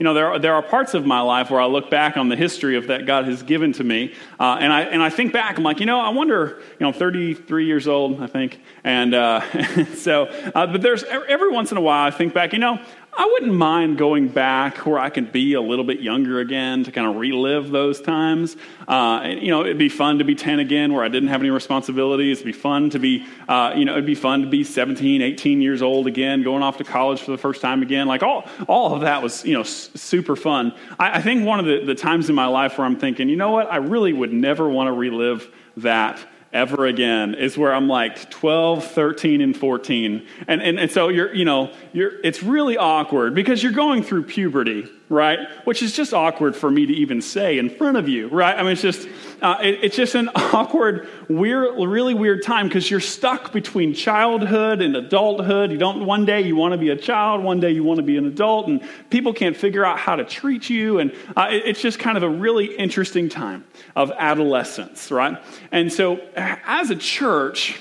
you know, there are, there are parts of my life where I look back on the history of that God has given to me, uh, and, I, and I think back, I'm like, you know, I wonder, you know, 33 years old, I think, and uh, so, uh, but there's every once in a while I think back, you know, I wouldn't mind going back where I could be a little bit younger again to kind of relive those times. Uh, you know, it'd be fun to be 10 again where I didn't have any responsibilities. It'd be fun to be, uh, you know, it'd be fun to be 17, 18 years old again, going off to college for the first time again. Like all, all of that was, you know, s- super fun. I, I think one of the, the times in my life where I'm thinking, you know what, I really would never want to relive that ever again is where I'm like 12, 13, and 14. And, and, and so you're, you know, you're, it's really awkward because you're going through puberty, right? Which is just awkward for me to even say in front of you, right? I mean, it's just, uh, it, it's just an awkward, weird, really weird time because you're stuck between childhood and adulthood. You don't, one day you want to be a child, one day you want to be an adult, and people can't figure out how to treat you. And uh, it, it's just kind of a really interesting time of adolescence, right? And so as a church,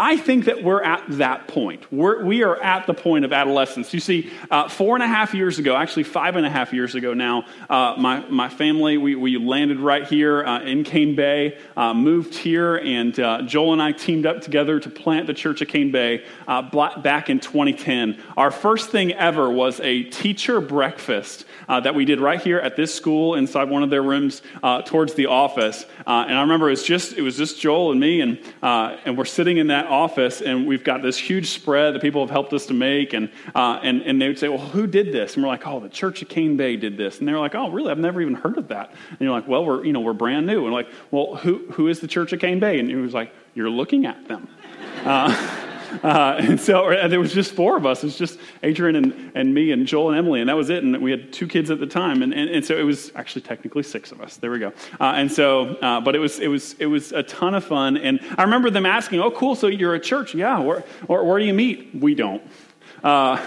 I think that we're at that point. We're, we are at the point of adolescence. You see, uh, four and a half years ago, actually five and a half years ago now, uh, my, my family, we, we landed right here uh, in Cane Bay, uh, moved here, and uh, Joel and I teamed up together to plant the Church of Cane Bay uh, back in 2010. Our first thing ever was a teacher breakfast that we did right here at this school inside one of their rooms towards the office. and I remember it was just, it was just Joel and me, and, and we're sitting in that office and we've got this huge spread that people have helped us to make. And, uh, and, and they would say, Well, who did this? And we're like, Oh, the Church of Cane Bay did this. And they're like, Oh, really? I've never even heard of that. And you're like, Well, we're, you know, we're brand new. And like, Well, who, who is the Church of Cane Bay? And he was like, You're looking at them. Uh, uh, and so and there was just four of us. It was just Adrian and, and me and Joel and Emily, and that was it. And we had two kids at the time, and, and, and so it was actually technically six of us. There we go. Uh, and so, uh, but it was it was it was a ton of fun. And I remember them asking, "Oh, cool! So you're a church? Yeah. Where where, where do you meet? We don't. Uh,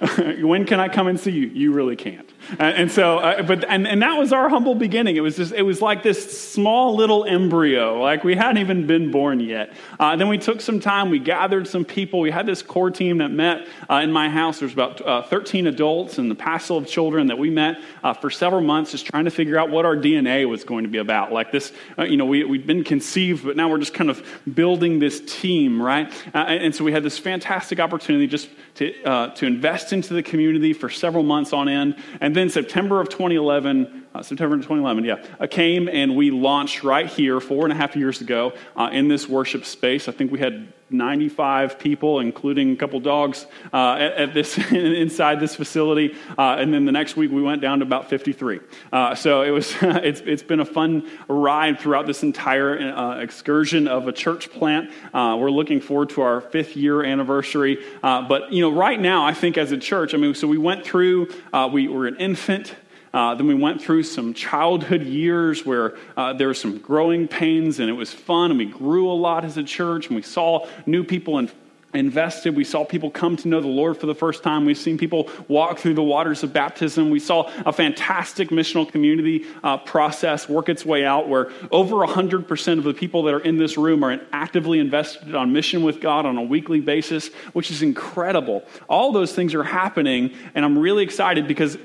when can I come and see you? You really can't." And, so, uh, but, and, and that was our humble beginning. It was just, it was like this small little embryo, like we hadn't even been born yet. Uh, then we took some time, we gathered some people. We had this core team that met uh, in my house. There's about uh, 13 adults and the pastoral of children that we met uh, for several months, just trying to figure out what our DNA was going to be about. Like this, uh, you know, we, we'd been conceived, but now we're just kind of building this team, right? and, and so we had this fantastic opportunity just to, to invest into the community for several months on end. And and then September of 2011, uh, September 2011, yeah, uh, came and we launched right here four and a half years ago uh, in this worship space. I think we had 95 people, including a couple dogs, uh, at, at, this inside this facility. Uh, and then the next week we went down to about 53. Uh, so it was it's, it's been a fun ride throughout this entire excursion of a church plant. We're looking forward to our fifth year anniversary. But you know, right now I think as a church, I mean, so we went through. we were an infant. Uh, then we went through some childhood years where uh, there were some growing pains and it was fun and we grew a lot as a church and we saw new people and invested. We saw people come to know the Lord for the first time. We've seen people walk through the waters of baptism. We saw a fantastic missional community uh, process work its way out where over 100% of the people that are in this room are actively invested on mission with God on a weekly basis, which is incredible. All those things are happening, and I'm really excited because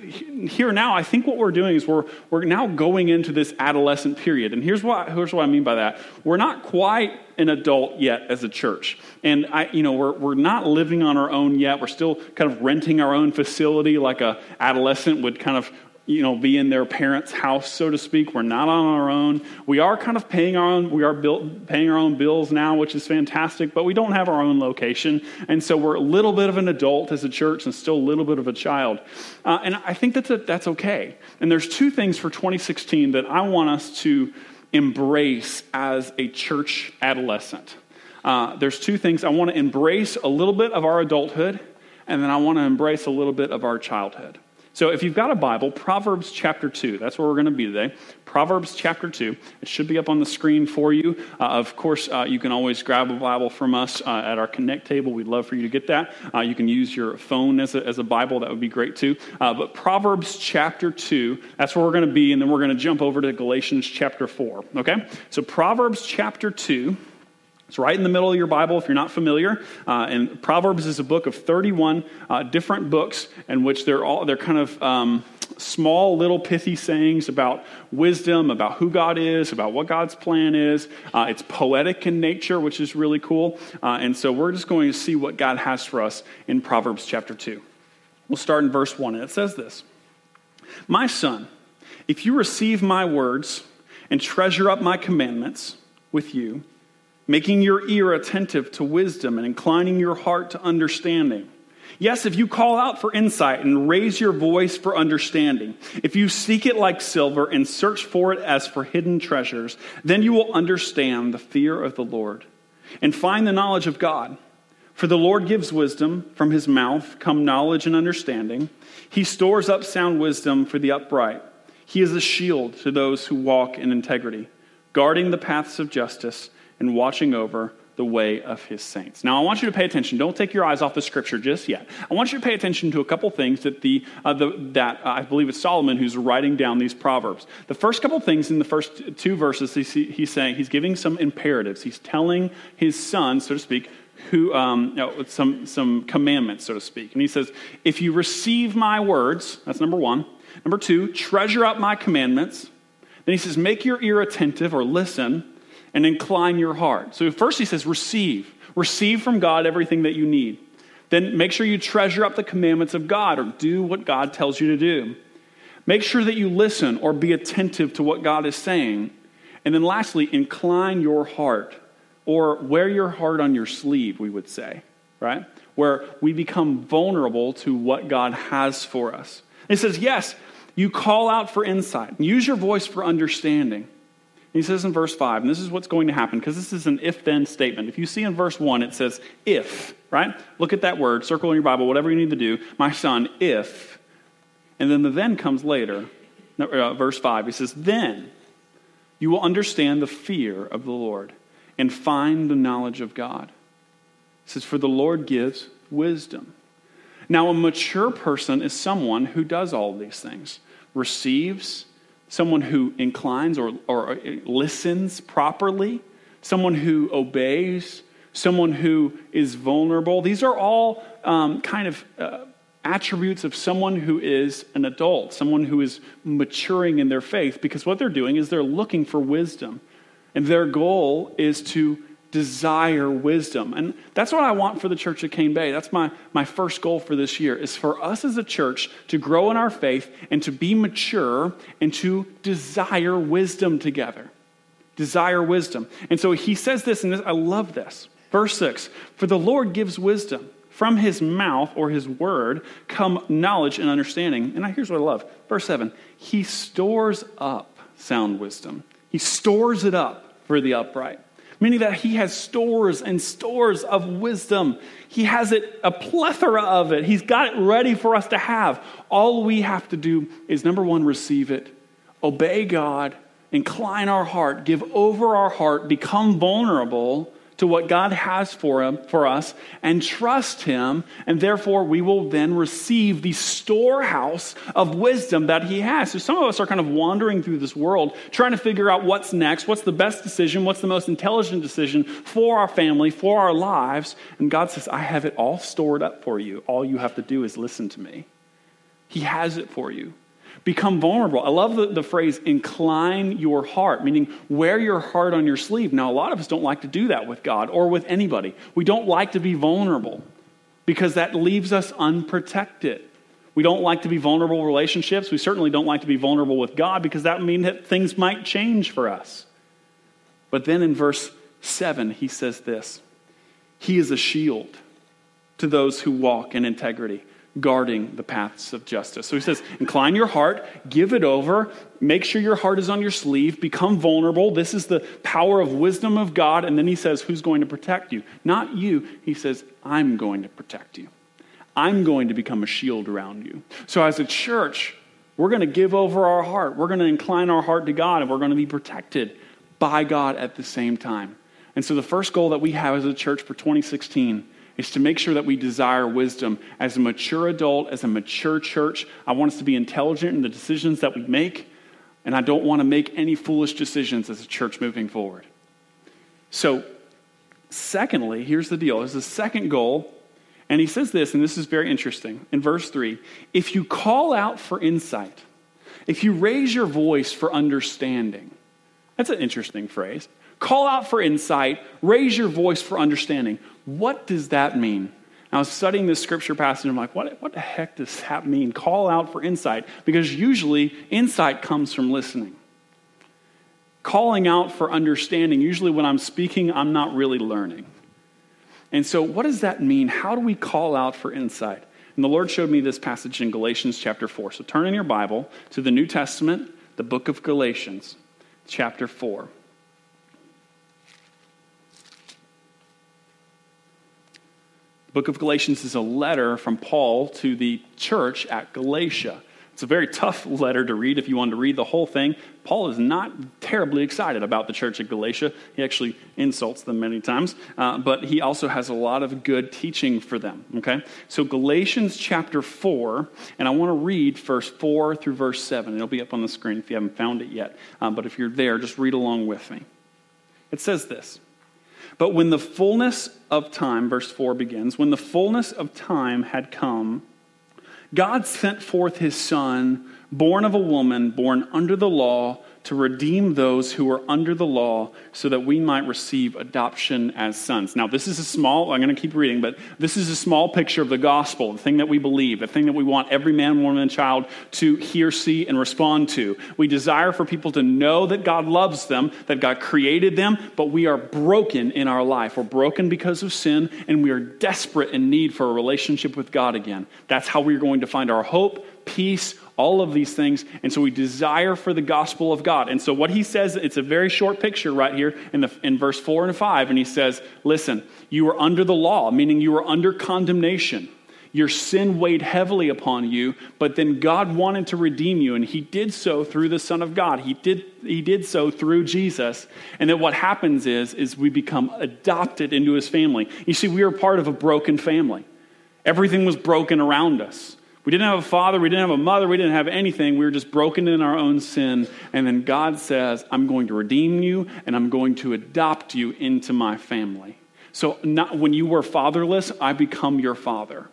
here now, I think what we're doing is we're, we're now going into this adolescent period. And here's what, here's what I mean by that. We're not quite an adult yet as a church. And I, you know, we're, we're not living on our own yet. We're still kind of renting our own facility like a adolescent would kind of you know, be in their parents' house, so to speak. We're not on our own. We are kind of paying our own, we are built, paying our own bills now, which is fantastic, but we don't have our own location. And so we're a little bit of an adult as a church and still a little bit of a child. Uh, and I think that's, a, that's okay. And there's two things for 2016 that I want us to embrace as a church adolescent. Uh, there's two things. I want to embrace a little bit of our adulthood, and then I want to embrace a little bit of our childhood. So if you've got a Bible, Proverbs chapter 2, that's where we're going to be today. Proverbs chapter 2. It should be up on the screen for you. Uh, of course, uh, you can always grab a Bible from us uh, at our Connect table. We'd love for you to get that. Uh, you can use your phone as a, as a Bible, that would be great too. Uh, but Proverbs chapter 2, that's where we're going to be, and then we're going to jump over to Galatians chapter 4. Okay? So Proverbs chapter 2. It's right in the middle of your Bible if you're not familiar. Uh, and Proverbs is a book of 31 uh, different books in which they're all they're kind of um, small, little, pithy sayings about wisdom, about who God is, about what God's plan is. Uh, it's poetic in nature, which is really cool. Uh, and so we're just going to see what God has for us in Proverbs chapter 2. We'll start in verse 1, and it says this My son, if you receive my words and treasure up my commandments with you, making your ear attentive to wisdom and inclining your heart to understanding, Yes, if you call out for insight and raise your voice for understanding, if you seek it like silver and search for it as for hidden treasures, then you will understand the fear of the Lord and find the knowledge of God. For the Lord gives wisdom, from his mouth come knowledge and understanding. He stores up sound wisdom for the upright. He is a shield to those who walk in integrity, guarding the paths of justice and watching over the way of his saints. Now, I want you to pay attention. Don't take your eyes off the scripture just yet. I want you to pay attention to a couple things that, the, uh, the that uh, I believe it's Solomon who's writing down these proverbs. The first couple things in the first two verses, he's, he's saying, he's giving some imperatives. He's telling his son, so to speak, who, um, you know, some, some commandments, so to speak. And he says, If you receive my words, that's number one. Number two, treasure up my commandments. Then he says, Make your ear attentive or listen and incline your heart. So first he says, receive. Receive from God everything that you need. Then make sure you treasure up the commandments of God or do what God tells you to do. Make sure that you listen or be attentive to what God is saying. And then lastly, incline your heart or wear your heart on your sleeve, we would say, right? Where we become vulnerable to what God has for us. It says, yes, you call out for insight, use your voice for understanding. He says in verse 5, and this is what's going to happen because this is an if then statement. If you see in verse 1, it says if, right? Look at that word, circle in your Bible, whatever you need to do. My son, if. And then the then comes later. Uh, verse 5, he says, Then you will understand the fear of the Lord and find the knowledge of God. Says, For the Lord gives wisdom. Now, a mature person is someone who does all these things receives, someone who inclines or, or listens properly, someone who obeys, someone who is vulnerable. These are all um, kind of uh, attributes of someone who is an adult, someone who is maturing in their faith, because what they're doing is they're looking for wisdom. And their goal is to desire wisdom. And that's what I want for the church of Cane Bay. That's my, my first goal for this year is for us as a church to grow in our faith and to be mature and to desire wisdom together. Desire wisdom. And so he says this, and this, I love this. Verse 6 For the Lord gives wisdom. From his mouth or his word come knowledge and understanding. And here's what I love. Verse 7 He stores up sound wisdom, he stores it up for the upright meaning that he has stores and stores of wisdom. He has it, a plethora of it. He's got it ready for us to have. All we have to do is number one, receive it, obey God, incline our heart, give over our heart, become vulnerable to what God has for, him, for us and trust Him, and therefore we will then receive the storehouse of wisdom that He has. So some of us are kind of wandering through this world trying to figure out what's next, what's the best decision, what's the most intelligent decision for our family, for our lives. And God says, I have it all stored up for you. All you have to do is listen to me. He has it for you become vulnerable. I love the, the phrase incline your heart, meaning wear your heart on your sleeve. Now, a lot of us don't like to do that with God or with anybody. We don't like to be vulnerable because that leaves us unprotected. We don't like to be vulnerable relationships. We certainly don't like to be vulnerable with God because that means that things might change for us. But then in verse 7, he says this He is a shield to those who walk in integrity guarding the paths of justice. So he says, incline your heart, give it over, make sure your heart is on your sleeve, become vulnerable. This is the power of wisdom of God. And then he says, Who's going to protect you? Not you. He says, I'm going to protect you. I'm going to become a shield around you. So as a church, we're going to give over our heart. We're going to incline our heart to God, and we're going to be protected by God at the same time. And so the first goal that we have as a church for 2016 is to make sure that we desire wisdom as a mature adult, as a mature church. I want us to be intelligent in the decisions that we make, and I don't want to make any foolish decisions as a church moving forward. So, secondly, here's the deal. There's a second goal, And he says this, and this is very interesting. In verse 3 if you call out for insight, if you raise your voice for understanding, that's an interesting phrase. Call out for insight, raise your voice for understanding. What does that mean? I was studying this scripture passage and I'm like, what, what the heck does that mean? Call out for insight. Because usually insight comes from listening. Calling out for understanding, usually when I'm speaking, I'm not really learning. And so, what does that mean? How do we call out for insight? And the Lord showed me this passage in Galatians chapter 4. So, turn in your Bible to the New Testament, the book of Galatians, chapter 4. The book of Galatians is a letter from Paul to the church at Galatia. It's a very tough letter to read if you want to read the whole thing. Paul is not terribly excited about the church at Galatia. He actually insults them many times, uh, but he also has a lot of good teaching for them. Okay? So, Galatians chapter 4, and I want to read verse 4 through verse 7. It'll be up on the screen if you haven't found it yet. Um, but if you're there, just read along with me. It says this. But when the fullness of time, verse 4 begins, when the fullness of time had come, God sent forth his son, born of a woman, born under the law, to redeem those who were under the law so that we might receive adoption as sons. Now, this is a small, I'm going to keep reading, but this is a small picture of the gospel, the thing that we believe, the thing that we want every man, woman, and child to hear, see, and respond to. We desire for people to know that God loves them, that God created them, but we are broken in our life. We're broken because of sin, and we are desperate in need for a relationship with God again. That's how we're going to find our hope, peace, all of these things. And so we desire for the gospel of God. And so what he says, it's a very short picture right here in, the, in verse 4 and 5. And he says, Listen, you were under the law, meaning you were under condemnation. Your sin weighed heavily upon you, but then God wanted to redeem you, and He did so through the Son of God. He did, he did so through Jesus. And then what happens is, is we become adopted into His family. You see, we are part of a broken family. Everything was broken around us. We didn't have a father, we didn't have a mother, we didn't have anything. We were just broken in our own sin. And then God says, I'm going to redeem you and I'm going to adopt you into my family. So not, when you were fatherless, I become your father.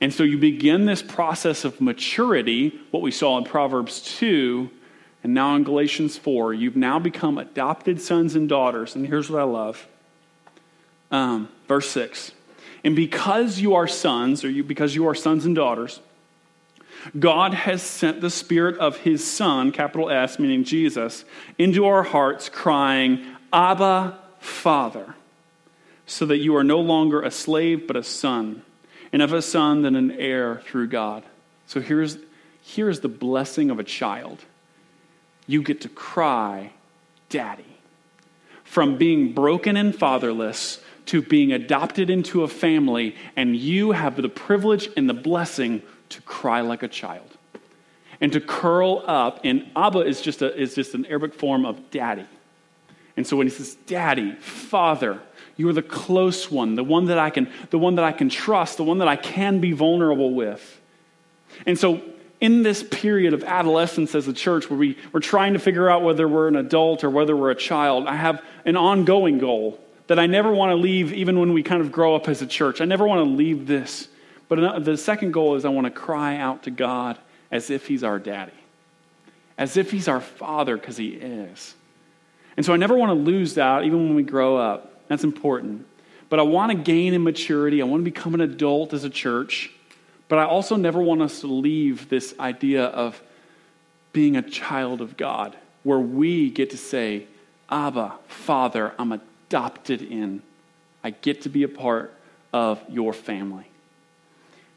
And so you begin this process of maturity, what we saw in Proverbs 2, and now in Galatians 4. You've now become adopted sons and daughters. And here's what I love um, verse 6. And because you are sons, or you, because you are sons and daughters, God has sent the Spirit of His Son, capital S, meaning Jesus, into our hearts, crying, Abba, Father, so that you are no longer a slave, but a son, and of a son, then an heir through God. So here's, here's the blessing of a child you get to cry, Daddy. From being broken and fatherless to being adopted into a family, and you have the privilege and the blessing to cry like a child and to curl up. And Abba is just, a, is just an Arabic form of daddy. And so when he says, Daddy, Father, you are the close one, the one that I can, the one that I can trust, the one that I can be vulnerable with. And so in this period of adolescence as a church where we, we're trying to figure out whether we're an adult or whether we're a child, I have an ongoing goal that I never want to leave even when we kind of grow up as a church. I never want to leave this. But the second goal is I want to cry out to God as if He's our daddy, as if He's our father, because He is. And so I never want to lose that, even when we grow up. That's important. But I want to gain in maturity. I want to become an adult as a church. But I also never want us to leave this idea of being a child of God, where we get to say, Abba, Father, I'm adopted in. I get to be a part of your family.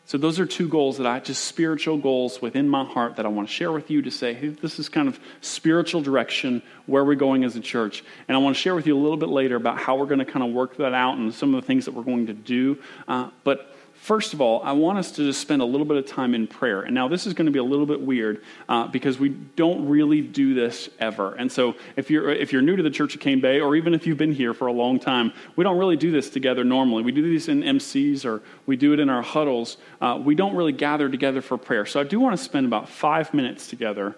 So, those are two goals that I just spiritual goals within my heart that I want to share with you to say, hey, this is kind of spiritual direction where we're going as a church. And I want to share with you a little bit later about how we're going to kind of work that out and some of the things that we're going to do. Uh, but First of all, I want us to just spend a little bit of time in prayer. And now, this is going to be a little bit weird uh, because we don't really do this ever. And so, if you're, if you're new to the Church of Cane Bay, or even if you've been here for a long time, we don't really do this together normally. We do these in MCs or we do it in our huddles. Uh, we don't really gather together for prayer. So, I do want to spend about five minutes together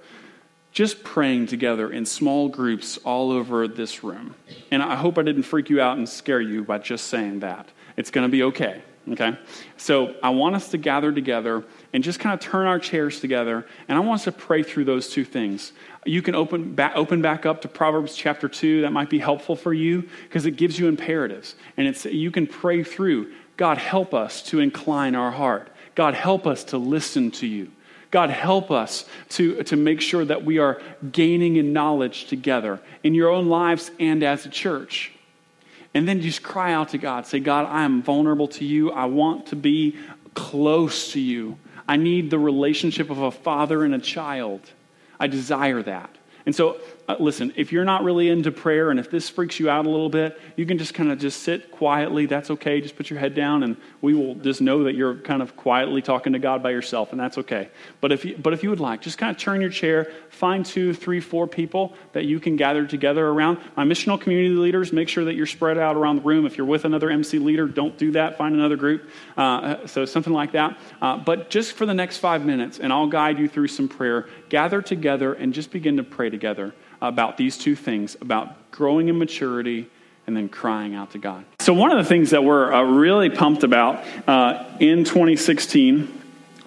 just praying together in small groups all over this room. And I hope I didn't freak you out and scare you by just saying that. It's going to be okay. Okay? So I want us to gather together and just kind of turn our chairs together, and I want us to pray through those two things. You can open back, open back up to Proverbs chapter 2. That might be helpful for you because it gives you imperatives. And it's, you can pray through God, help us to incline our heart. God, help us to listen to you. God, help us to, to make sure that we are gaining in knowledge together in your own lives and as a church. And then just cry out to God. Say, God, I am vulnerable to you. I want to be close to you. I need the relationship of a father and a child. I desire that. And so uh, listen, if you're not really into prayer and if this freaks you out a little bit, you can just kind of just sit quietly. That's okay. Just put your head down and we will just know that you're kind of quietly talking to God by yourself and that's okay. But if you, but if you would like, just kind of turn your chair, find two, three, four people that you can gather together around. My missional community leaders, make sure that you're spread out around the room. If you're with another MC leader, don't do that. Find another group. Uh, so something like that. Uh, but just for the next five minutes, and I'll guide you through some prayer, gather together and just begin to pray together about these two things about growing in maturity and then crying out to God. So, one of the things that we're uh, really pumped about uh, in 2016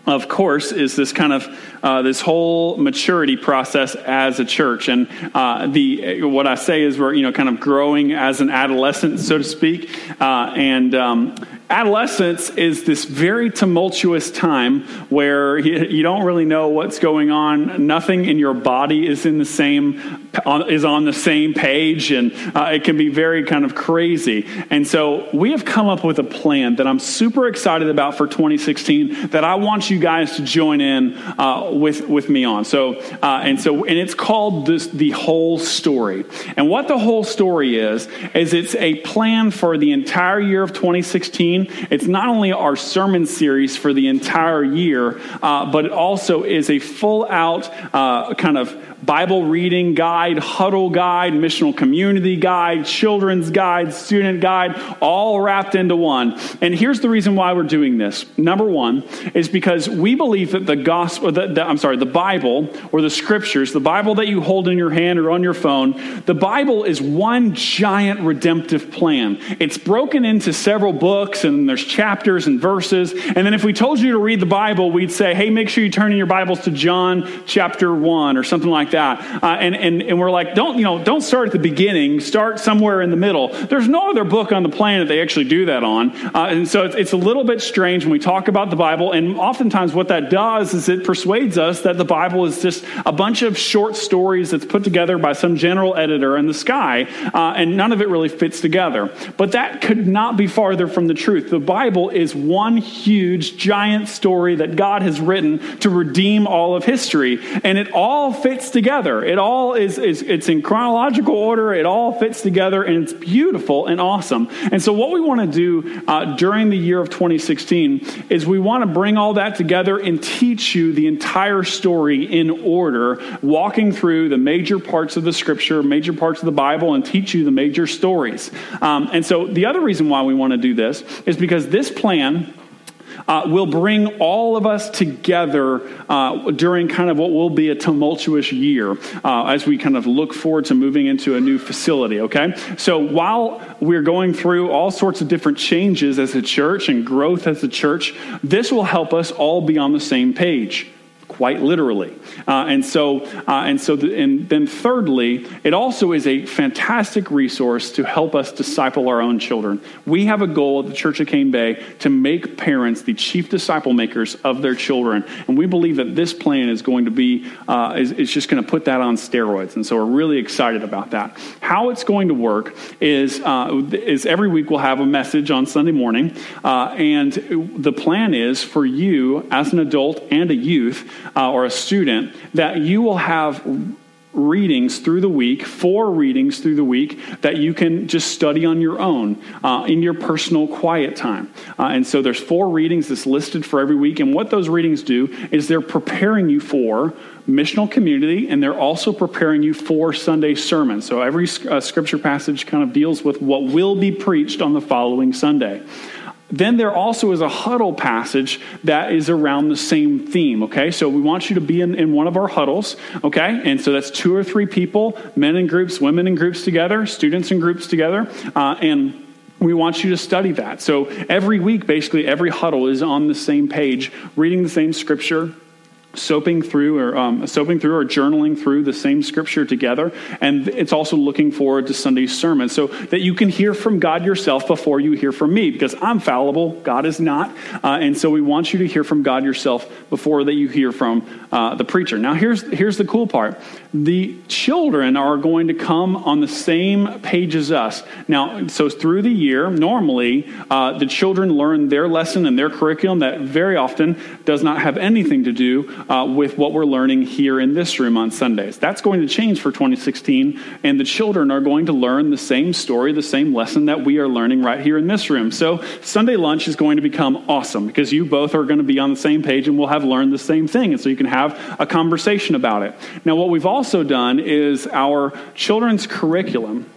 of course, is this kind of uh, this whole maturity process as a church, and uh, the what I say is we're you know kind of growing as an adolescent, so to speak, uh, and um, adolescence is this very tumultuous time where you, don't really know what's going on. Nothing in your body is in the same is on the same page, and uh, it can be very kind of crazy. And so we have come up with a plan that I'm super excited about for 2016 that I want you guys to join in uh, with with me on. So uh, and so and it's called this the whole story. And what the whole story is is it's a plan for the entire year of 2016 it's not only our sermon series for the entire year, uh, but it also is a full out uh, kind of Bible reading guide, huddle guide, missional community guide, children's guide, student guide, all wrapped into one. And here's the reason why we're doing this. Number one is because we believe that the gospel, the, the, I'm sorry, the Bible or the scriptures, the Bible that you hold in your hand or on your phone, the Bible is one giant redemptive plan. It's broken into several books and there's chapters and verses. And then if we told you to read the Bible, we'd say, hey, make sure you turn in your Bibles to John chapter 1 or something like that. Uh, and, and, and we're like, don't, you know, don't start at the beginning, start somewhere in the middle. There's no other book on the planet they actually do that on. Uh, and so it's, it's a little bit strange when we talk about the Bible. And oftentimes what that does is it persuades us that the Bible is just a bunch of short stories that's put together by some general editor in the sky. Uh, and none of it really fits together. But that could not be farther from the truth. The Bible is one huge, giant story that God has written to redeem all of history. And it all fits together together. It all is, is it's in chronological order. It all fits together and it's beautiful and awesome. And so what we want to do uh, during the year of 2016 is we want to bring all that together and teach you the entire story in order, walking through the major parts of the scripture, major parts of the Bible, and teach you the major stories. Um, and so the other reason why we want to do this is because this plan uh, will bring all of us together uh, during kind of what will be a tumultuous year uh, as we kind of look forward to moving into a new facility, okay? So while we're going through all sorts of different changes as a church and growth as a church, this will help us all be on the same page quite literally. Uh, and so, uh, and so, the, and then thirdly, it also is a fantastic resource to help us disciple our own children. We have a goal at the Church of Cane Bay to make parents the chief disciple makers of their children, and we believe that this plan is going to be uh, is, is just going to put that on steroids. And so, we're really excited about that. How it's going to work is uh, is every week we'll have a message on Sunday morning, uh, and the plan is for you as an adult and a youth uh, or a student that you will have readings through the week, four readings through the week that you can just study on your own uh, in your personal quiet time. Uh, and so there's four readings that's listed for every week. And what those readings do is they're preparing you for missional community and they're also preparing you for Sunday sermons. So every uh, scripture passage kind of deals with what will be preached on the following Sunday. Then there also is a huddle passage that is around the same theme, okay? So we want you to be in, in one of our huddles, okay? And so that's two or three people, men in groups, women in groups together, students in groups together. Uh, and we want you to study that. So every week, basically, every huddle is on the same page, reading the same scripture, soaping through or um, soaping through or journaling through the same scripture together and it's also looking forward to sunday's sermon. So that you can hear from god yourself before you hear from me because i'm fallible god is not uh, and so we want you to hear from god yourself before that you hear from uh, the preacher. Now here's here's the cool part. The children are going to come on the same page as us. Now so through the year normally uh, the children learn their lesson and their curriculum that very often does not have anything to do uh, with what we're learning here in this room on Sundays. That's going to change for 2016, and the children are going to learn the same story, the same lesson that we are learning right here in this room. So Sunday lunch is going to become awesome because you both are going to be on the same page and we'll have learned the same thing, and so you can have a conversation about it. Now, what we've also done is our children's curriculum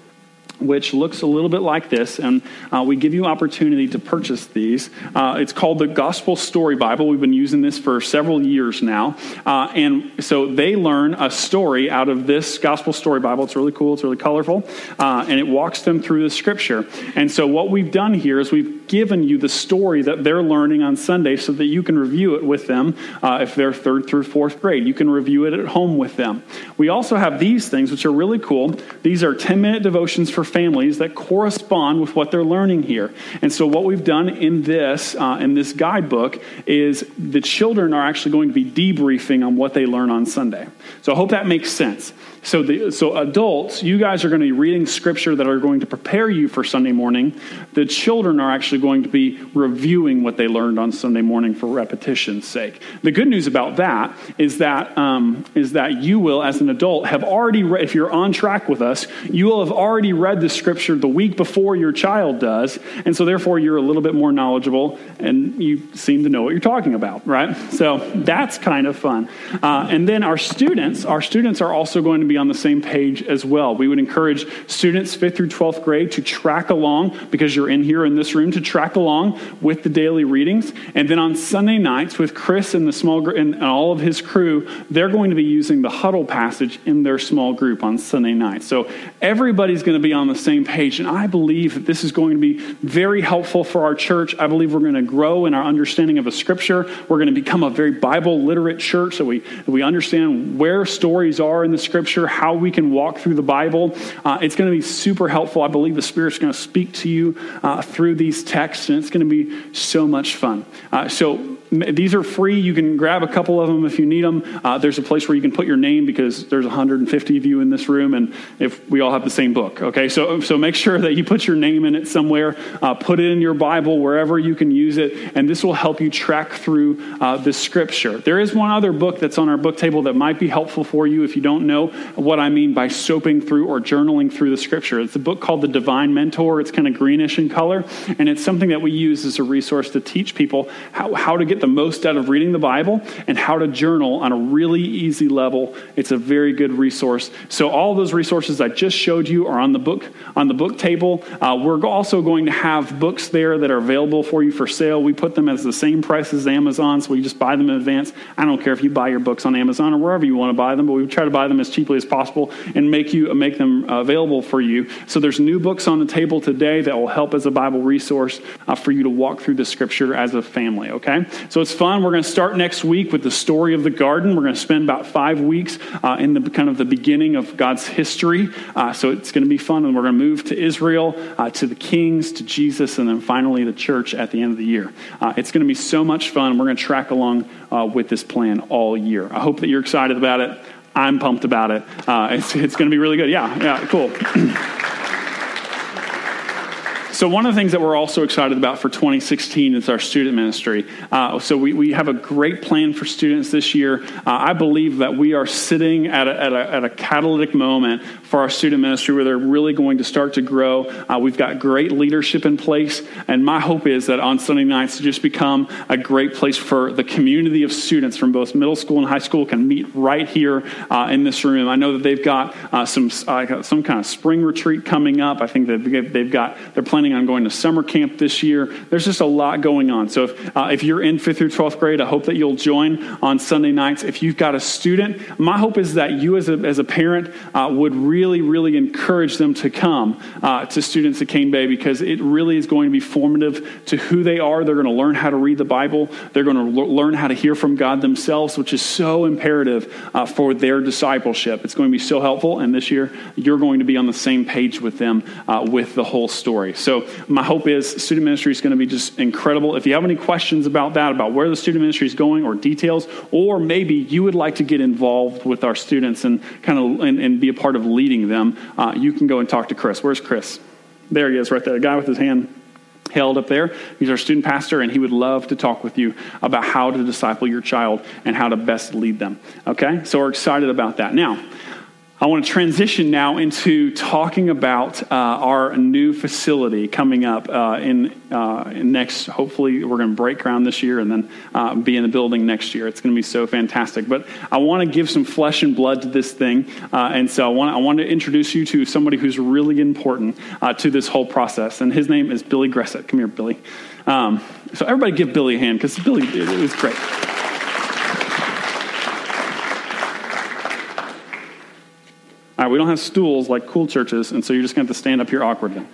which looks a little bit like this, and uh, we give you opportunity to purchase these. Uh, it's called the Gospel Story Bible. We've been using this for several years now, uh, and so they learn a story out of this Gospel Story Bible. It's really cool. It's really colorful, uh, and it walks them through the Scripture. And so what we've done here is we've given you the story that they're learning on Sunday, so that you can review it with them uh, if they're third through fourth grade. You can review it at home with them. We also have these things, which are really cool. These are ten-minute devotions for families that correspond with what they're learning here. And so, what we've done in this uh, in this guidebook is the children are actually going to be debriefing on what they learn on Sunday. So, I hope that makes sense. So, the, so adults, you guys are going to be reading scripture that are going to prepare you for Sunday morning. The children are actually going to be reviewing what they learned on Sunday morning for repetition's sake. The good news about that is that um, is that you will, as an adult, have already read. If you're on track with us, you will have already read the scripture the week before your child does, and so therefore you're a little bit more knowledgeable and you seem to know what you're talking about, right? So that's kind of fun. Uh, and then our students, our students are also going to be on the same page as well. We would encourage students 5th through 12th grade to track along, because you're in here in this room, to track along with the daily readings. And then on Sunday nights, with Chris and the small group and all of his crew, they're going to be using the huddle passage in their small group on Sunday night. So everybody's going to be on the same page. And I believe that this is going to be very helpful for our church. I believe we're going to grow in our understanding of the scripture. We're going to become a very Bible literate church so we, we understand where stories are in the scripture how we can walk through the Bible. Uh, it's going to be super helpful. I believe the Spirit's going to speak to you uh, through these texts, and it's going to be so much fun. Uh, so, these are free. You can grab a couple of them if you need them. Uh, there's a place where you can put your name because there's 150 of you in this room, and if we all have the same book, okay? So, so make sure that you put your name in it somewhere. Uh, put it in your Bible wherever you can use it, and this will help you track through uh, the Scripture. There is one other book that's on our book table that might be helpful for you if you don't know what I mean by soaping through or journaling through the Scripture. It's a book called The Divine Mentor. It's kind of greenish in color, and it's something that we use as a resource to teach people how, how to get the most out of reading the Bible and how to journal on a really easy level. It's a very good resource. So all those resources I just showed you are on the book on the book table. Uh, we're also going to have books there that are available for you for sale. We put them as the same price as Amazon, so we just buy them in advance. I don't care if you buy your books on Amazon or wherever you want to buy them, but we try to buy them as cheaply as possible and make you make them available for you. So there's new books on the table today that will help as a Bible resource uh, for you to walk through the Scripture as a family. Okay. So it's fun. We're going to start next week with the story of the garden. We're going to spend about five weeks uh, in the kind of the beginning of God's history. Uh, so it's going to be fun. And we're going to move to Israel, uh, to the kings, to Jesus, and then finally the church at the end of the year. Uh, it's going to be so much fun. We're going to track along uh, with this plan all year. I hope that you're excited about it. I'm pumped about it. Uh, it's, it's going to be really good. Yeah, yeah, cool. So, one of the things that we're also excited about for 2016 is our student ministry. Uh, so, we, we have a great plan for students this year. Uh, I believe that we are sitting at a, at, a, at a catalytic moment for our student ministry where they're really going to start to grow. Uh, we've got great leadership in place, and my hope is that on Sunday nights to just become a great place for the community of students from both middle school and high school can meet right here uh, in this room. I know that they've got uh, some uh, some kind of spring retreat coming up. I think that they've got they're planning planning on going to summer camp this year. There's just a lot going on. So if, uh, if you're in fifth through 12th grade, I hope that you'll join on Sunday nights. If you've got a student, my hope is that you as a, as a parent uh, would really, really encourage them to come uh, to students at Cane Bay because it really is going to be formative to who they are. They're going to learn how to read the Bible. They're going to learn how to hear from God themselves, which is so imperative uh, for their discipleship. It's going to be so helpful. And this year, you're going to be on the same page with them uh, with the whole story. So, my hope is student ministry is going to be just incredible. If you have any questions about that, about where the student ministry is going or details, or maybe you would like to get involved with our students and kind of and, and be a part of leading them, uh, you can go and talk to Chris. Where's Chris? There he is, right there. A guy with his hand held up there. He's our student pastor, and he would love to talk with you about how to disciple your child and how to best lead them. Okay? So we're excited about that. Now, I want to transition now into talking about uh, our new facility coming up uh, in, uh, in, next. Hopefully, we're going to break ground this year and then uh, be in the building next year. It's going to be so fantastic. But I want to give some flesh and blood to this thing, uh, and so I want I want to introduce you to somebody who's really important uh, to this whole process. And his name is Billy Gressett. Come here, Billy. Um, so everybody, give Billy a hand because Billy it, it was great. All right, we don't have stools like cool churches, and so you're just going to have to stand up here awkwardly.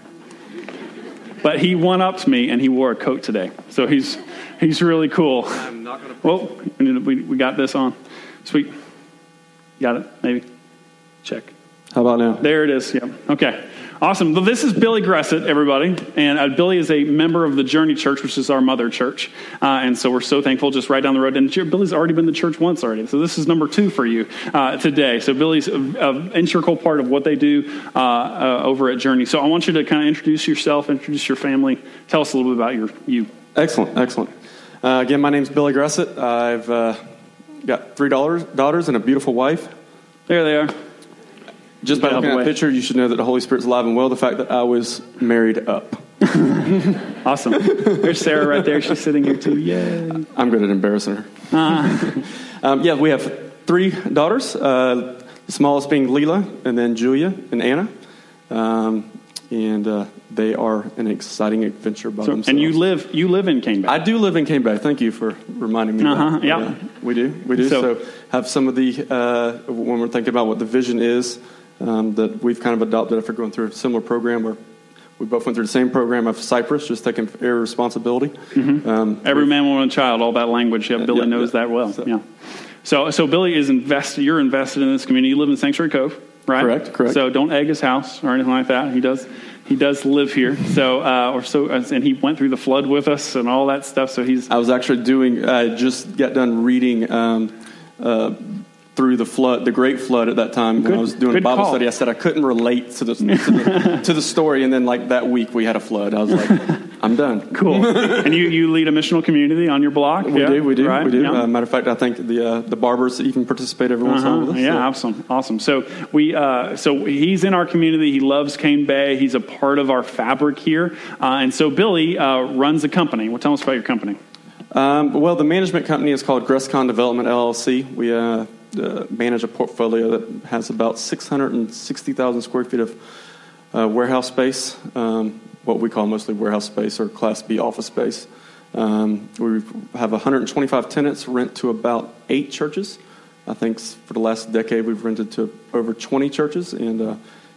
But he one ups me, and he wore a coat today, so he's he's really cool. I'm not going to. Well, we, we got this on. Sweet. Got it? Maybe. Check. How about now? There it is. Yep. Okay. Awesome. Well, this is Billy Gressett, everybody. And uh, Billy is a member of the Journey Church, which is our mother church. Uh, and so we're so thankful just right down the road. And Billy's already been to church once already. So this is number two for you uh, today. So Billy's an integral part of what they do uh, uh, over at Journey. So I want you to kind of introduce yourself, introduce your family. Tell us a little bit about your, you. Excellent. Excellent. Uh, again, my name is Billy Gressett. I've got three daughters and a beautiful wife. There they are. Just by looking at the picture, you should know that the Holy Spirit's alive and well. The fact that I was married up. awesome. There's Sarah right there. She's sitting here too. Yay. I'm good at embarrassing her. Uh. um, yeah, we have three daughters. Uh, the smallest being Leela, and then Julia and Anna. Um, and uh, they are an exciting adventure by so, themselves. And you live you live in Cane Bay. I do live in Cane Bay. Thank you for reminding me. Uh-huh, yeah. yeah, we do. We do. So, so have some of the uh, when we're thinking about what the vision is um, that we've kind of adopted after going through a similar program where we both went through the same program of Cypress, just taking air responsibility. Mm-hmm. Um, Every man, woman, and child, all that language. Yeah, Billy yeah, knows yeah. that well. So. Yeah. So, so Billy is invested. You're invested in this community. You live in Sanctuary Cove, right? Correct. Correct. So don't egg his house or anything like that. He does. He does live here. So, uh, or so, and he went through the flood with us and all that stuff. So he's. I was actually doing. I just got done reading. Um, uh, through the flood, the great flood at that time good, when I was doing a Bible call. study. I said I couldn't relate to the, to the, to the story, and then like that week we had a flood. I was like, I'm done. Cool. and you, you lead a missional community on your block? We yeah? do, we do, right? we do. Yeah. Uh, matter of fact, I think the uh, the barbers even participate every once in uh-huh. a while with us. Yeah, so. awesome, awesome. So we uh, so he's in our community. He loves Cane Bay. He's a part of our fabric here, uh, and so Billy uh, runs a company. Well, tell us about your company. Um, well, the management company is called Gresscon Development LLC. We uh, manage a portfolio that has about 660,000 square feet of uh, warehouse space, um, what we call mostly warehouse space or Class B office space. Um, we have 125 tenants, rent to about eight churches. I think for the last decade we've rented to over 20 churches, and uh,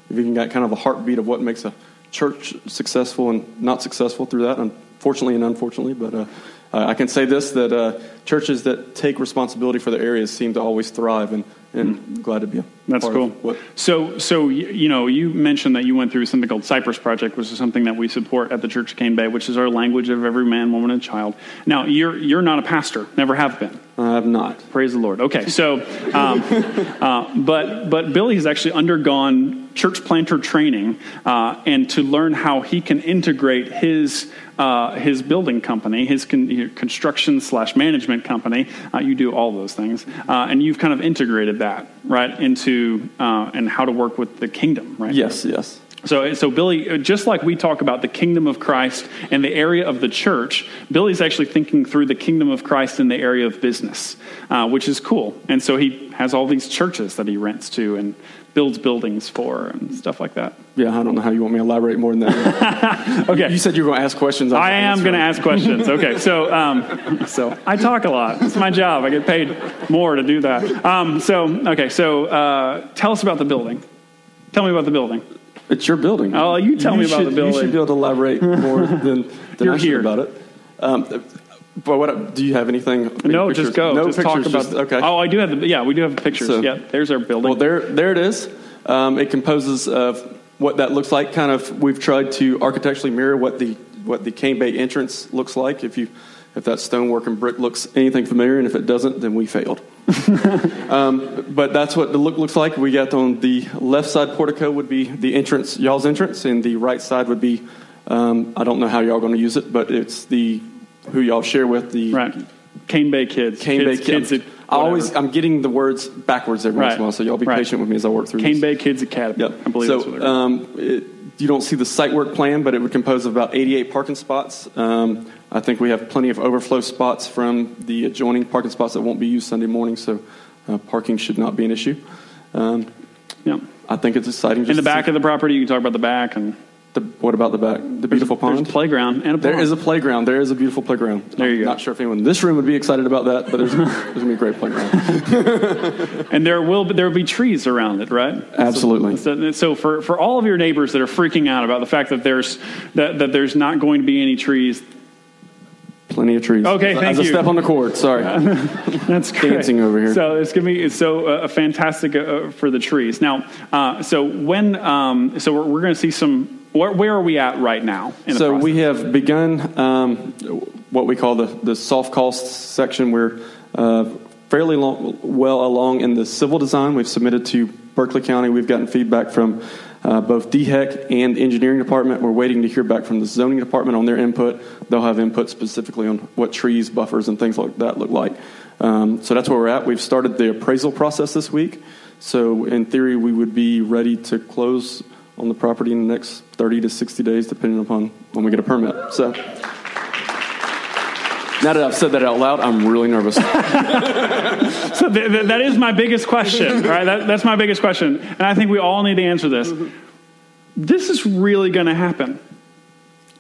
we've even got kind of a heartbeat of what makes a church successful and not successful through that, unfortunately and unfortunately. But uh, I can say this that uh, churches that take responsibility for their areas seem to always thrive, and, and mm. glad to be a That's cool. So, so you know, you mentioned that you went through something called Cypress Project, which is something that we support at the Church of Cane Bay, which is our language of every man, woman, and child. Now, you're you're not a pastor, never have been. I have not. Praise the Lord. Okay, so, um, uh, but but Billy has actually undergone church planter training, uh, and to learn how he can integrate his uh, his building company, his con- construction slash management company. Uh, you do all those things, uh, and you've kind of integrated that right into uh, and how to work with the kingdom, right? Yes, yes. So, so Billy, just like we talk about the kingdom of Christ and the area of the church, Billy's actually thinking through the kingdom of Christ in the area of business, uh, which is cool. And so he has all these churches that he rents to and builds buildings for and stuff like that. Yeah, I don't know how you want me to elaborate more than that. Okay. You said you were going to ask questions. I am going to ask questions. Okay, so um, so I talk a lot. It's my job. I get paid more to do that. Um, so okay, so uh, tell us about the building. Tell me about the building. It's your building. Oh, you tell me about should, the building. You should be able to elaborate more than, than You're I should here. about it. Um, but what do you have anything? No, pictures? just go. No just pictures. talk about. just- okay. Oh, I do have the. Yeah, we do have the pictures. So- yeah, there's our building. Well, there, there it is. Um, it composes of what that looks like. Kind of, we've tried to architecturally mirror what the what the Cane Bay entrance looks like. If you if that stonework and brick looks anything familiar, and if it doesn't, then we failed. um, but that's what the look looks like. We got on the left side portico would be the entrance, y'all's entrance, and the right side would be. Um, I don't know how y'all going to use it, but it's the who y'all share with the right. Cane Bay kids. Cane kids, Bay kids. kids. I always. I'm getting the words backwards every once in a while, so y'all be Right. patient with me as I work through Cane this. Bay Kids Academy. Yep. I believe so, that's what um, it, you don't see the site work plan, but it would compose of about 88 parking spots. Um, I think we have plenty of overflow spots from the adjoining parking spots that won't be used Sunday morning, so uh, parking should not be an issue. Um, yeah. I think it's exciting. In the back of the property, you can talk about the back and the, what about the back? The beautiful there's pond. a playground and a pond. There is a playground. There is a beautiful playground. There you I'm go. Not sure if anyone in this room would be excited about that, but there's, there's going to be a great playground. and there will be, there will be trees around it, right? Absolutely. So, so for, for all of your neighbors that are freaking out about the fact that there's that, that there's not going to be any trees, Plenty of trees. Okay, As thank a you. step on the cord. Sorry. That's great. Dancing over here. So it's gonna be so uh, fantastic uh, for the trees. Now, uh, so when um, so we're, we're going to see some. Where, where are we at right now? In the So we have begun um, what we call the, the soft cost section. We're uh, fairly long, well along in the civil design. We've submitted to Berkeley County. We've gotten feedback from uh, both DHEC and engineering department. We're waiting to hear back from the zoning department on their input. They'll have input specifically on what trees, buffers, and things like that look like. Um, so that's where we're at. We've started the appraisal process this week. So in theory, we would be ready to close on the property in the next 30 to 60 days, depending upon when we get a permit. So now that I've said that out loud, I'm really nervous. So th- th- that is my biggest question, right? That, that's my biggest question, and I think we all need to answer this. This is really going to happen.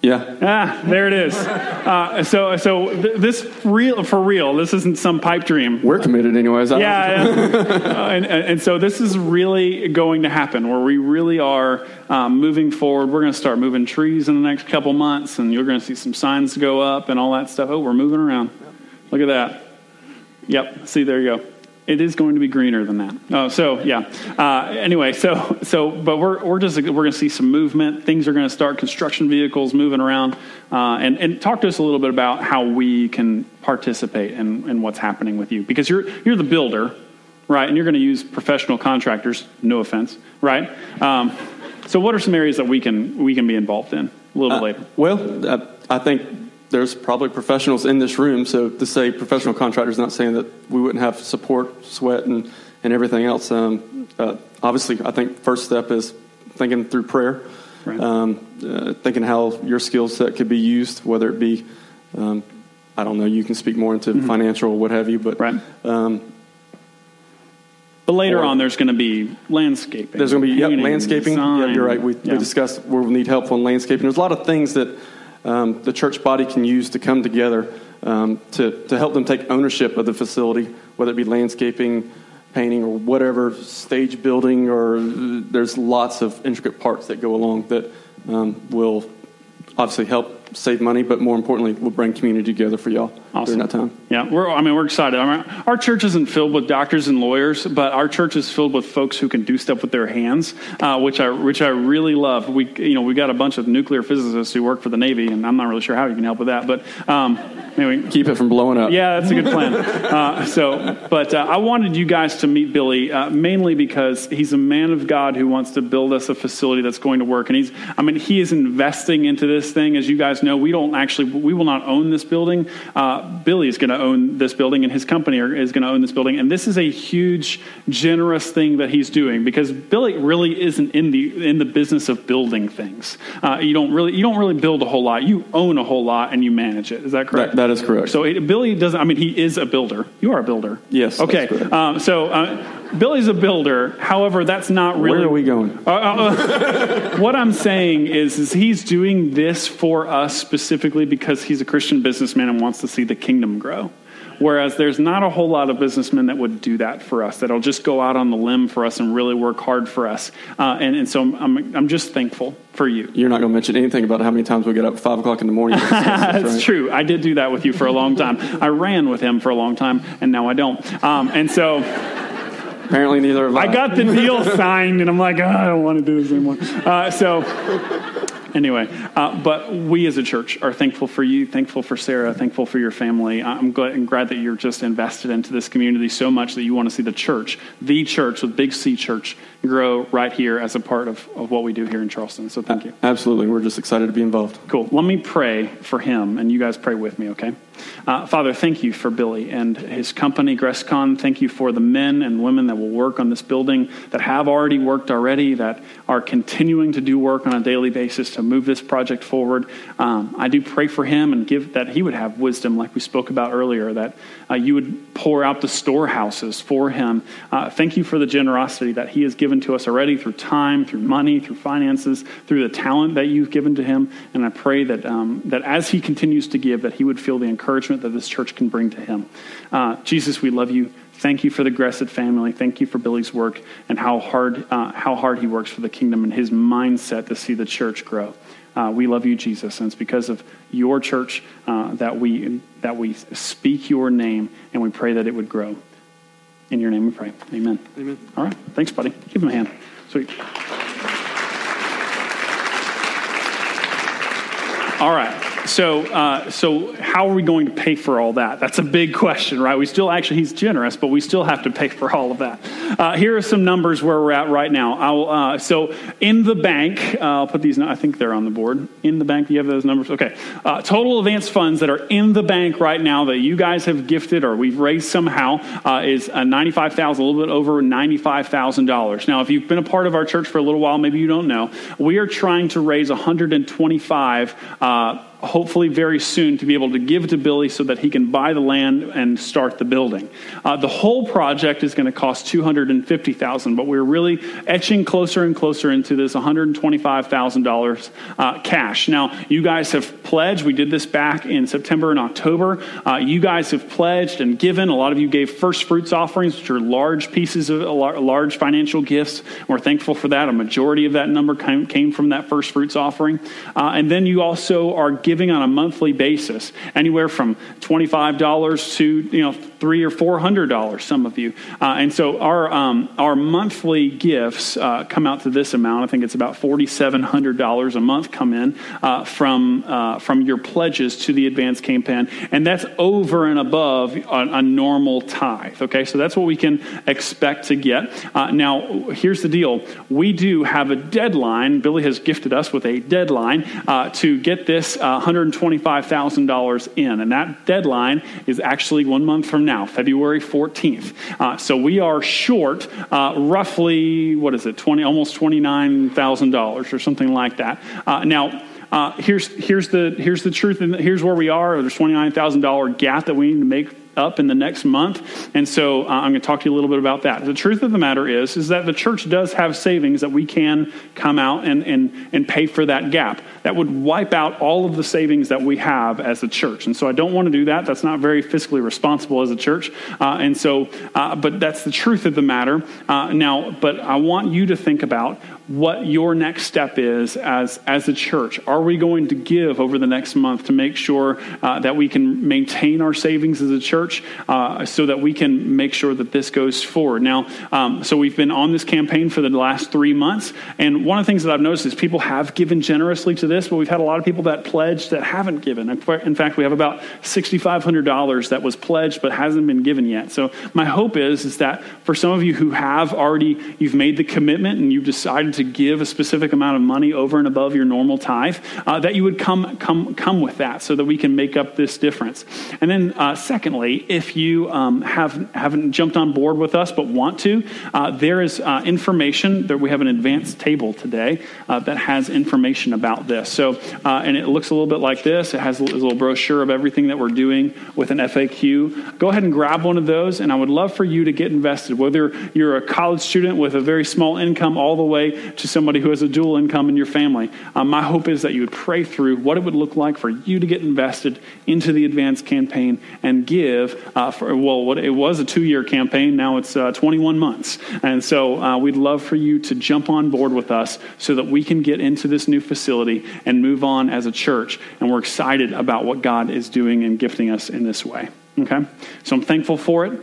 Yeah. Ah, there it is. Uh, so, so th- this real for real. This isn't some pipe dream. We're committed, anyways. I Yeah. Uh, and, and and so this is really going to happen, where we really are um, moving forward. We're going to start moving trees in the next couple months, and you're going to see some signs go up and all that stuff. Oh, we're moving around. Look at that. Yep. See, there you go. It is going to be greener than that. Oh, so yeah. Uh, anyway, so so, but we're we're just we're going to see some movement. Things are going to start. Construction vehicles moving around, uh, and and talk to us a little bit about how we can participate in, in what's happening with you because you're you're the builder, right? And you're going to use professional contractors. No offense, right? Um, so, what are some areas that we can we can be involved in a little bit later? Well, uh, I think there's probably professionals in this room. So to say professional contractors, not saying that we wouldn't have support, sweat, and, and everything else. Um, uh, obviously, I think first step is thinking through prayer, Right. um, uh, thinking how your skill set could be used, whether it be, um, I don't know, you can speak more into financial or what have you, but Right. um, But later or- on, there's going to be landscaping. There's going to be yep, landscaping. Yeah, you're right. We, Yeah. we discussed where we need help on landscaping. There's a lot of things that um, the church body can use to come together um, to, to help them take ownership of the facility, whether it be landscaping, painting, or whatever, stage building, or uh, there's lots of intricate parts that go along that um, will obviously help save money, but more importantly, we'll bring community together for y'all Awesome. during that time. Yeah, we're, I mean, we're excited. I mean, our church isn't filled with doctors and lawyers, but our church is filled with folks who can do stuff with their hands, uh, which I which I really love. We you know we got a bunch of nuclear physicists who work for the Navy, and I'm not really sure how you can help with that, but um, anyway. Keep it from blowing up. Yeah, that's a good plan. Uh, so, but uh, I wanted you guys to meet Billy uh, mainly because he's a man of God who wants to build us a facility that's going to work, and he's, I mean, he is investing into this thing. As you guys know, we don't actually, we will not own this building. Uh, Billy is going to own this building, and his company are, is going to own this building. And this is a huge, generous thing that he's doing because Billy really isn't in the in the business of building things. Uh, you don't really you don't really build a whole lot. You own a whole lot and you manage it. Is that correct? That, that is correct. So it, Billy doesn't. I mean, he is a builder. You are a builder. Yes. Okay. Um, so uh, Billy's a builder. However, that's not really. Where are we going? Uh, uh, uh, what I'm saying is, is he's doing this for us specifically because he's a Christian businessman and wants to see the kingdom grow. Whereas there's not a whole lot of businessmen that would do that for us, that'll just go out on the limb for us and really work hard for us. Uh, and, and so I'm, I'm just thankful for you. You're not going to mention anything about how many times we get up at 5 o'clock in the morning. to discuss this, That's right? true. I did do that with you for a long time. I ran with him for a long time, and now I don't. Um, and so Apparently, neither have I. I got the deal signed, and I'm like, oh, I don't want to do this anymore. Uh, so, anyway, uh, but we as a church are thankful for you, thankful for Sarah, thankful for your family. I'm glad, and glad that you're just invested into this community so much that you want to see the church, the church with Big C Church, grow right here as a part of, of what we do here in Charleston. So, thank you. Absolutely. We're just excited to be involved. Cool. Let me pray for him, and you guys pray with me, okay? Uh, Father, thank you for Billy and his company, Grescon. Thank you for the men and women that will work on this building, that have already worked already, that are continuing to do work on a daily basis to move this project forward. Um, I do pray for him and give that he would have wisdom, like we spoke about earlier, that uh, you would pour out the storehouses for him. Uh, thank you for the generosity that he has given to us already through time, through money, through finances, through the talent that you've given to him. And I pray that, um, that as he continues to give, that he would feel the encouragement that this church can bring to him. Uh, Jesus, we love you. Thank you for the Gressett family. Thank you for Billy's work and how hard, uh, how hard he works for the kingdom and his mindset to see the church grow. Uh, we love you, Jesus, and it's because of your church uh, that we that we speak your name and we pray that it would grow. In your name, we pray. Amen. Amen. All right. Thanks, buddy. Give him a hand. Sweet. All right. So, uh, so how are we going to pay for all that? That's a big question, right? We still actually he's generous, but we still have to pay for all of that. Uh, here are some numbers where we're at right now. I'll, uh, so, in the bank, uh, I'll put these. I think they're on the board. In the bank, do you have those numbers? Okay. Uh, total advance funds that are in the bank right now that you guys have gifted or we've raised somehow uh, is uh, ninety-five thousand, a little bit over ninety-five thousand dollars. Now, if you've been a part of our church for a little while, maybe you don't know, we are trying to raise one hundred and twenty-five. Hopefully very soon to be able to give to Billy so that he can buy the land and start the building. Uh, the whole project is going to cost 250,000, but we're really etching closer and closer into this $125,000 uh, cash. Now, you guys have pledged. We did this back in September and October. Uh, you guys have pledged and given. A lot of you gave first fruits offerings, which are large pieces of large financial gifts. We're thankful for that. A majority of that number came, came from that first fruits offering. Uh, and then you also are giving on a monthly basis, anywhere from $25 to, you know, three or four hundred dollars, some of you. Uh, and so our, um, our monthly gifts uh, come out to this amount. I think it's about $4,700 a month come in uh, from, uh, from your pledges to the advanced campaign. And that's over and above a, a normal tithe. Okay, so that's what we can expect to get. Uh, now, here's the deal we do have a deadline. Billy has gifted us with a deadline uh, to get this $125,000 in. And that deadline is actually one month from now, February 14th. Uh, so we are short uh, roughly, what is it, 20, almost $29,000 or something like that. Uh, now, uh, here's, here's, the, here's the truth, and here's where we are. There's $29,000 gap that we need to make up in the next month. And so uh, I'm going to talk to you a little bit about that. The truth of the matter is, is that the church does have savings that we can come out and, and, and pay for that gap. That would wipe out all of the savings that we have as a church. And so I don't want to do that. That's not very fiscally responsible as a church. Uh, and so, uh, but that's the truth of the matter. Uh, now, but I want you to think about what your next step is as, as a church. Are we going to give over the next month to make sure uh, that we can maintain our savings as a church? Church uh, so that we can make sure that this goes forward. Now, um, so we've been on this campaign for the last three months, and one of the things that I've noticed is people have given generously to this, but we've had a lot of people that pledged that haven't given. In fact, we have about $6,500 that was pledged but hasn't been given yet. So my hope is, is that for some of you who have already, you've made the commitment and you've decided to give a specific amount of money over and above your normal tithe, uh, that you would come, come, come with that so that we can make up this difference. And then uh, secondly, if you um, have, haven't jumped on board with us but want to, uh, there is uh, information that we have an advanced table today uh, that has information about this. So, uh, and it looks a little bit like this. It has a little brochure of everything that we're doing with an FAQ. Go ahead and grab one of those, and I would love for you to get invested, whether you're a college student with a very small income all the way to somebody who has a dual income in your family. Um, my hope is that you would pray through what it would look like for you to get invested into the advanced campaign and give uh, for, well, it was a two year campaign, now it's uh, 21 months. And so uh, we'd love for you to jump on board with us so that we can get into this new facility and move on as a church. And we're excited about what God is doing and gifting us in this way. Okay? So I'm thankful for it.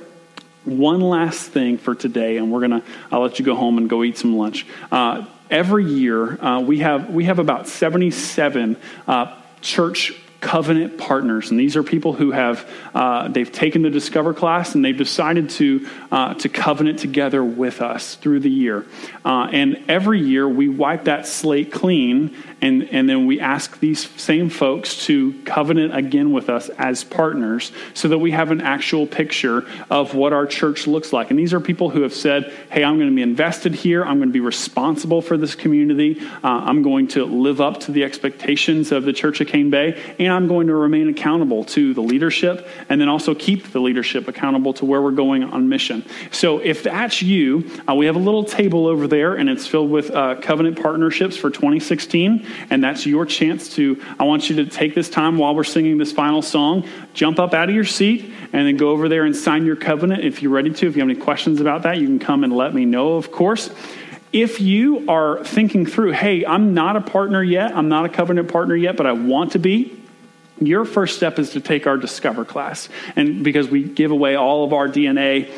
One last thing for today, and we're gonna. I'll let you go home and go eat some lunch. Uh, every year, uh, we have we have about 77 uh, church covenant partners and these are people who have uh, they've taken the discover class and they've decided to uh, to covenant together with us through the year uh, and every year we wipe that slate clean and, and then we ask these same folks to covenant again with us as partners so that we have an actual picture of what our church looks like. And these are people who have said, hey, I'm going to be invested here. I'm going to be responsible for this community. Uh, I'm going to live up to the expectations of the Church of Cane Bay. And I'm going to remain accountable to the leadership and then also keep the leadership accountable to where we're going on mission. So if that's you, uh, we have a little table over there and it's filled with uh, covenant partnerships for 2016 and that's your chance to. I want you to take this time while we're singing this final song, jump up out of your seat, and then go over there and sign your covenant if you're ready to. If you have any questions about that, you can come and let me know, of course. If you are thinking through, hey, I'm not a partner yet, I'm not a covenant partner yet, but I want to be, your first step is to take our Discover class. And because we give away all of our DNA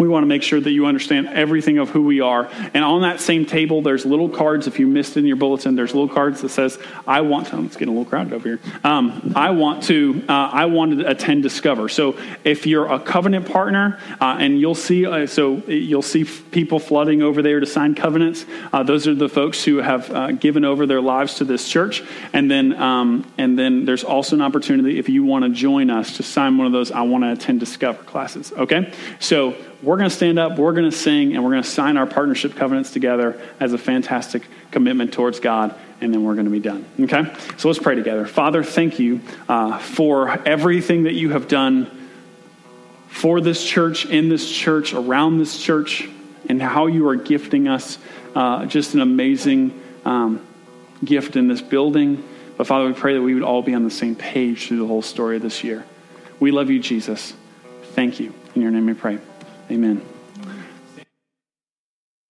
we want to make sure that you understand everything of who we are. And on that same table, there's little cards. If you missed in your bulletin, there's little cards that says, "I want to." It's getting a little crowded over here. Um, I want to. Uh, I want to attend Discover. So if you're a covenant partner, uh, and you'll see, uh, so you'll see people flooding over there to sign covenants. Uh, those are the folks who have uh, given over their lives to this church. And then, um, and then there's also an opportunity if you want to join us to sign one of those. I want to attend Discover classes. Okay, so we're going to stand up, we're going to sing, and we're going to sign our partnership covenants together as a fantastic commitment towards God, and then we're going to be done. Okay? So let's pray together. Father, thank you uh, for everything that you have done for this church, in this church, around this church, and how you are gifting us uh, just an amazing um, gift in this building. But Father, we pray that we would all be on the same page through the whole story of this year. We love you, Jesus. Thank you. In your name we pray. Amen.